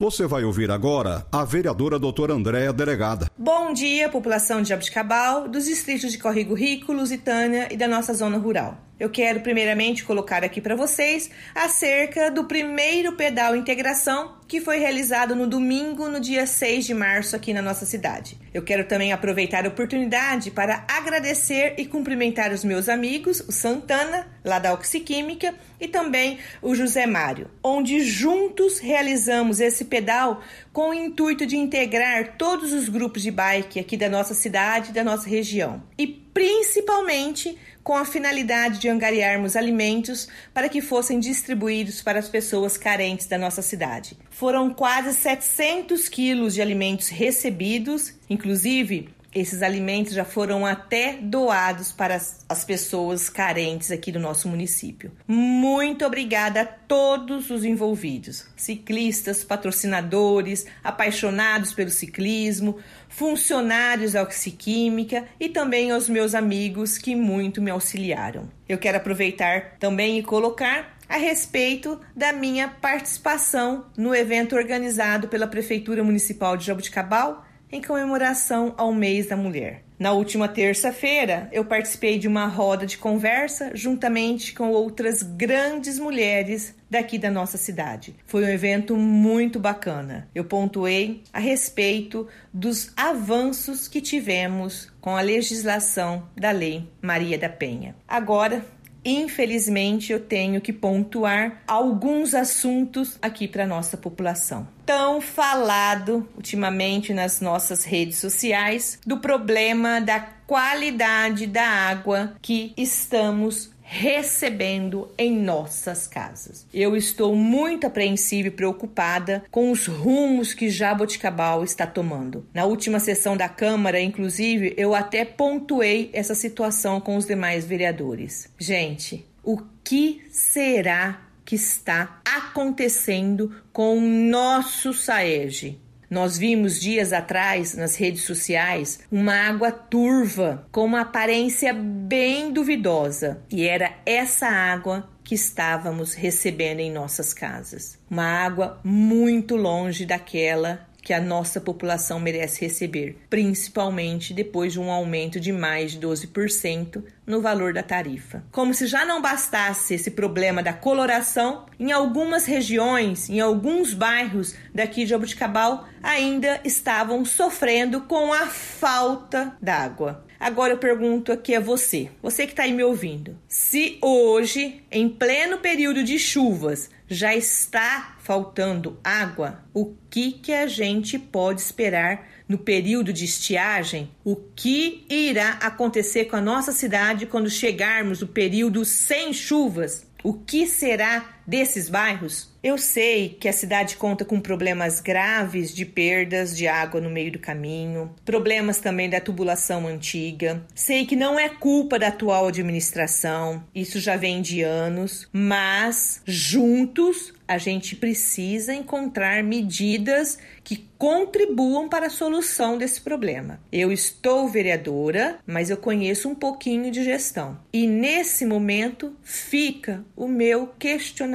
Você vai ouvir agora a vereadora doutora Andréa Delegada. Bom dia, população de Jabuticabal, dos distritos de Corrigo Rico, Lusitânia e da nossa zona rural. Eu quero primeiramente colocar aqui para vocês acerca do primeiro pedal integração que foi realizado no domingo, no dia 6 de março, aqui na nossa cidade. Eu quero também aproveitar a oportunidade para agradecer e cumprimentar os meus amigos, o Santana, lá da Oxiquímica, e também o José Mário, onde juntos realizamos esse pedal com o intuito de integrar todos os grupos de bike aqui da nossa cidade da nossa região. E principalmente com a finalidade de angariarmos alimentos para que fossem distribuídos para as pessoas carentes da nossa cidade. Foram quase 700 quilos de alimentos recebidos, inclusive esses alimentos já foram até doados para as pessoas carentes aqui do nosso município. Muito obrigada a todos os envolvidos: ciclistas, patrocinadores, apaixonados pelo ciclismo, funcionários da Oxiquímica e também aos meus amigos que muito me auxiliaram. Eu quero aproveitar também e colocar a respeito da minha participação no evento organizado pela Prefeitura Municipal de Jabuticabal em comemoração ao mês da mulher. Na última terça-feira, eu participei de uma roda de conversa juntamente com outras grandes mulheres daqui da nossa cidade. Foi um evento muito bacana. Eu pontuei a respeito dos avanços que tivemos com a legislação da Lei Maria da Penha. Agora, infelizmente, eu tenho que pontuar alguns assuntos aqui para nossa população. Tão falado ultimamente nas nossas redes sociais do problema da qualidade da água que estamos recebendo em nossas casas. Eu estou muito apreensiva e preocupada com os rumos que Jaboticabal está tomando. Na última sessão da Câmara, inclusive, eu até pontuei essa situação com os demais vereadores. Gente, o que será que está acontecendo com o nosso SAEG? Nós vimos dias atrás nas redes sociais uma água turva com uma aparência bem duvidosa e era essa água que estávamos recebendo em nossas casas. Uma água muito longe daquela que a nossa população merece receber, principalmente depois de um aumento de mais de 12% no valor da tarifa. Como se já não bastasse esse problema da coloração, em algumas regiões, em alguns bairros daqui de Abuticabal, ainda estavam sofrendo com a falta d'água. Agora eu pergunto aqui a você, você que está aí me ouvindo, se hoje, em pleno período de chuvas, já está faltando água, o que que a gente pode esperar no período de estiagem? O que irá acontecer com a nossa cidade quando chegarmos no período sem chuvas? O que será desses bairros? Eu sei que a cidade conta com problemas graves de perdas de água no meio do caminho, problemas também da tubulação antiga. Sei que não é culpa da atual administração, isso já vem de anos, mas juntos a gente precisa encontrar medidas que contribuam para a solução desse problema. Eu estou vereadora, mas eu conheço um pouquinho de gestão. E nesse momento fica o meu questionamento.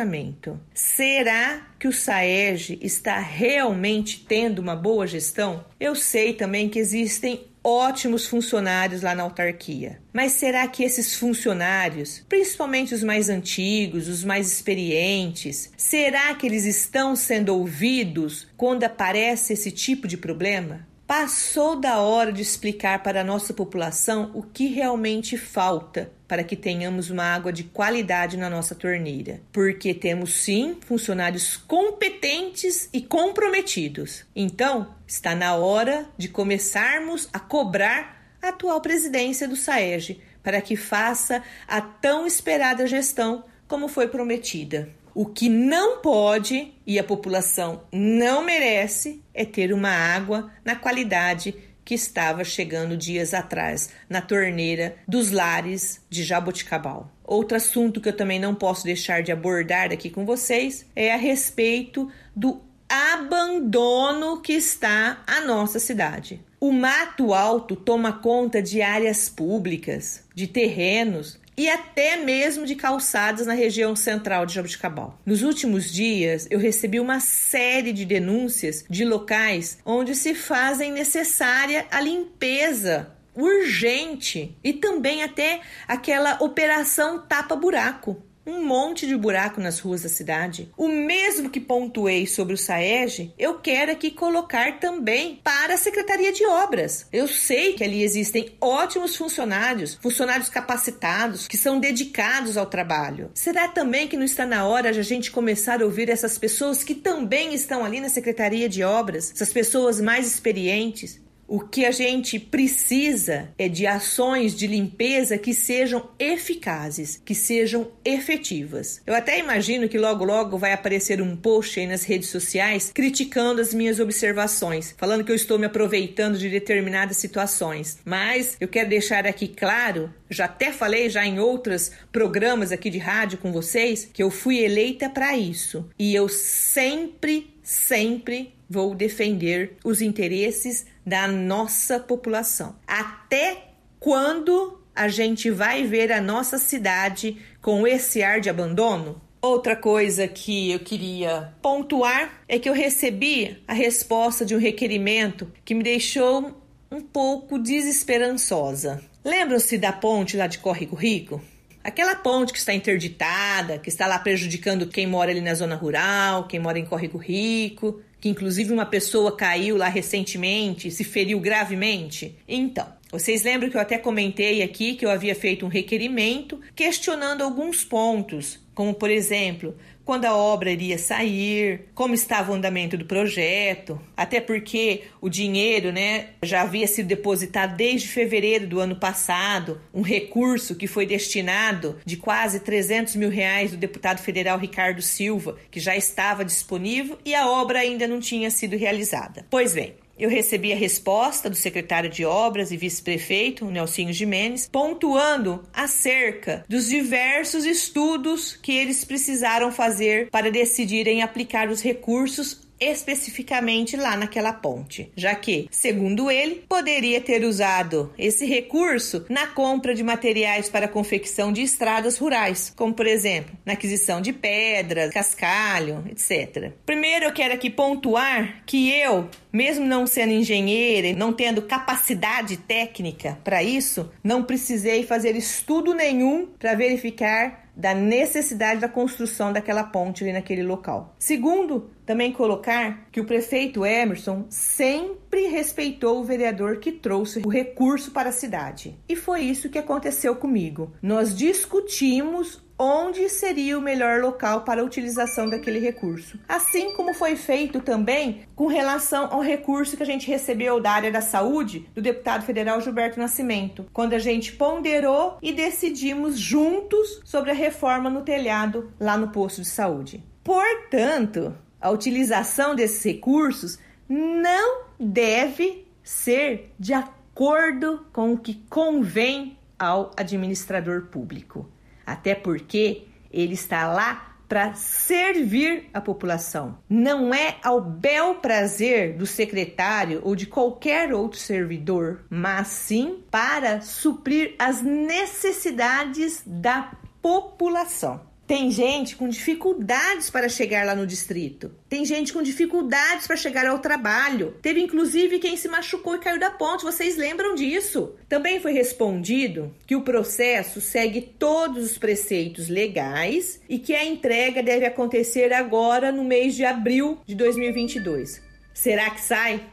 Será que o SAEG está realmente tendo uma boa gestão? Eu sei também que existem ótimos funcionários lá na autarquia. Mas será que esses funcionários, principalmente os mais antigos, os mais experientes, será que eles estão sendo ouvidos quando aparece esse tipo de problema? Passou da hora de explicar para a nossa população o que realmente falta para que tenhamos uma água de qualidade na nossa torneira, porque temos sim funcionários competentes e comprometidos. Então, está na hora de começarmos a cobrar a atual presidência do SAEG para que faça a tão esperada gestão como foi prometida. O que não pode e a população não merece é ter uma água na qualidade que estava chegando dias atrás na torneira dos lares de Jaboticabal. Outro assunto que eu também não posso deixar de abordar aqui com vocês é a respeito do abandono que está a nossa cidade. O mato alto toma conta de áreas públicas, de terrenos e até mesmo de calçadas na região central de Jabuticabal. Nos últimos dias, eu recebi uma série de denúncias de locais onde se fazem necessária a limpeza urgente e também até aquela operação tapa-buraco um monte de buraco nas ruas da cidade. O mesmo que pontuei sobre o SAEG, eu quero aqui colocar também para a Secretaria de Obras. Eu sei que ali existem ótimos funcionários, funcionários capacitados, que são dedicados ao trabalho. Será também que não está na hora de a gente começar a ouvir essas pessoas que também estão ali na Secretaria de Obras, essas pessoas mais experientes, o que a gente precisa é de ações de limpeza que sejam eficazes, que sejam efetivas. Eu até imagino que logo logo vai aparecer um post aí nas redes sociais criticando as minhas observações, falando que eu estou me aproveitando de determinadas situações. Mas eu quero deixar aqui claro, já até falei já em outros programas aqui de rádio com vocês, que eu fui eleita para isso. E eu sempre, sempre vou defender os interesses da nossa população. Até quando a gente vai ver a nossa cidade com esse ar de abandono? Outra coisa que eu queria pontuar é que eu recebi a resposta de um requerimento que me deixou um pouco desesperançosa. Lembram-se da ponte lá de Córrego Rico? Aquela ponte que está interditada, que está lá prejudicando quem mora ali na zona rural, quem mora em Córrego Rico, que inclusive uma pessoa caiu lá recentemente, se feriu gravemente? Então, vocês lembram que eu até comentei aqui que eu havia feito um requerimento questionando alguns pontos, como por exemplo, quando a obra iria sair, como estava o andamento do projeto, até porque o dinheiro, né, já havia sido depositado desde fevereiro do ano passado, um recurso que foi destinado de quase 300 mil reais do deputado federal Ricardo Silva, que já estava disponível e a obra ainda não tinha sido realizada. Pois bem, eu recebi a resposta do secretário de Obras e vice-prefeito, Nelsinho Jimenez, pontuando acerca dos diversos estudos que eles precisaram fazer para decidirem aplicar os recursos especificamente lá naquela ponte, já que, segundo ele, poderia ter usado esse recurso na compra de materiais para confecção de estradas rurais, como por exemplo, na aquisição de pedras, cascalho, etc. Primeiro eu quero aqui pontuar que eu, mesmo não sendo engenheira e não tendo capacidade técnica para isso, não precisei fazer estudo nenhum para verificar da necessidade da construção daquela ponte ali naquele local. Segundo, também colocar que o prefeito Emerson sempre respeitou o vereador que trouxe o recurso para a cidade. E foi isso que aconteceu comigo. Nós discutimos onde seria o melhor local para a utilização daquele recurso. Assim como foi feito também com relação ao recurso que a gente recebeu da área da saúde do deputado federal Gilberto Nascimento, quando a gente ponderou e decidimos juntos sobre a reforma no telhado lá no posto de saúde. Portanto, a utilização desses recursos não deve ser de acordo com o que convém ao administrador público até porque ele está lá para servir a população. Não é ao bel prazer do secretário ou de qualquer outro servidor, mas sim para suprir as necessidades da população. Tem gente com dificuldades para chegar lá no distrito. Tem gente com dificuldades para chegar ao trabalho. Teve inclusive quem se machucou e caiu da ponte. Vocês lembram disso? Também foi respondido que o processo segue todos os preceitos legais e que a entrega deve acontecer agora no mês de abril de 2022. Será que sai?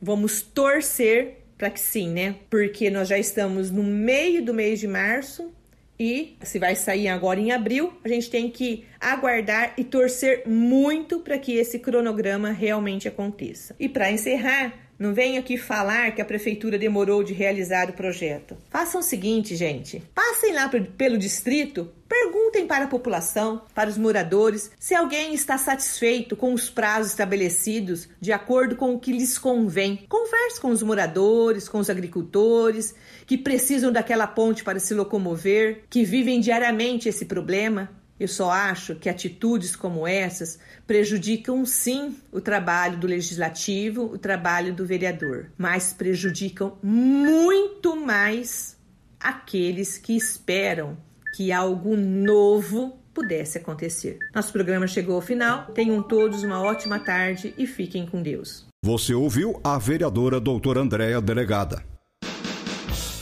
Vamos torcer para que sim, né? Porque nós já estamos no meio do mês de março e se vai sair agora em abril, a gente tem que aguardar e torcer muito para que esse cronograma realmente aconteça. E para encerrar, não venho aqui falar que a prefeitura demorou de realizar o projeto. Façam o seguinte, gente: passem lá pelo distrito, perguntem para a população, para os moradores, se alguém está satisfeito com os prazos estabelecidos de acordo com o que lhes convém. Converse com os moradores, com os agricultores que precisam daquela ponte para se locomover, que vivem diariamente esse problema. Eu só acho que atitudes como essas prejudicam sim o trabalho do legislativo, o trabalho do vereador, mas prejudicam muito mais aqueles que esperam que algo novo pudesse acontecer. Nosso programa chegou ao final. Tenham todos uma ótima tarde e fiquem com Deus. Você ouviu a vereadora doutora Andréa Delegada.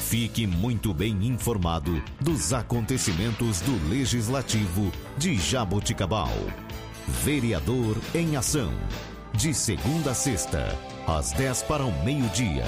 Fique muito bem informado dos acontecimentos do Legislativo de Jaboticabal. Vereador em Ação. De segunda a sexta, às 10 para o meio-dia.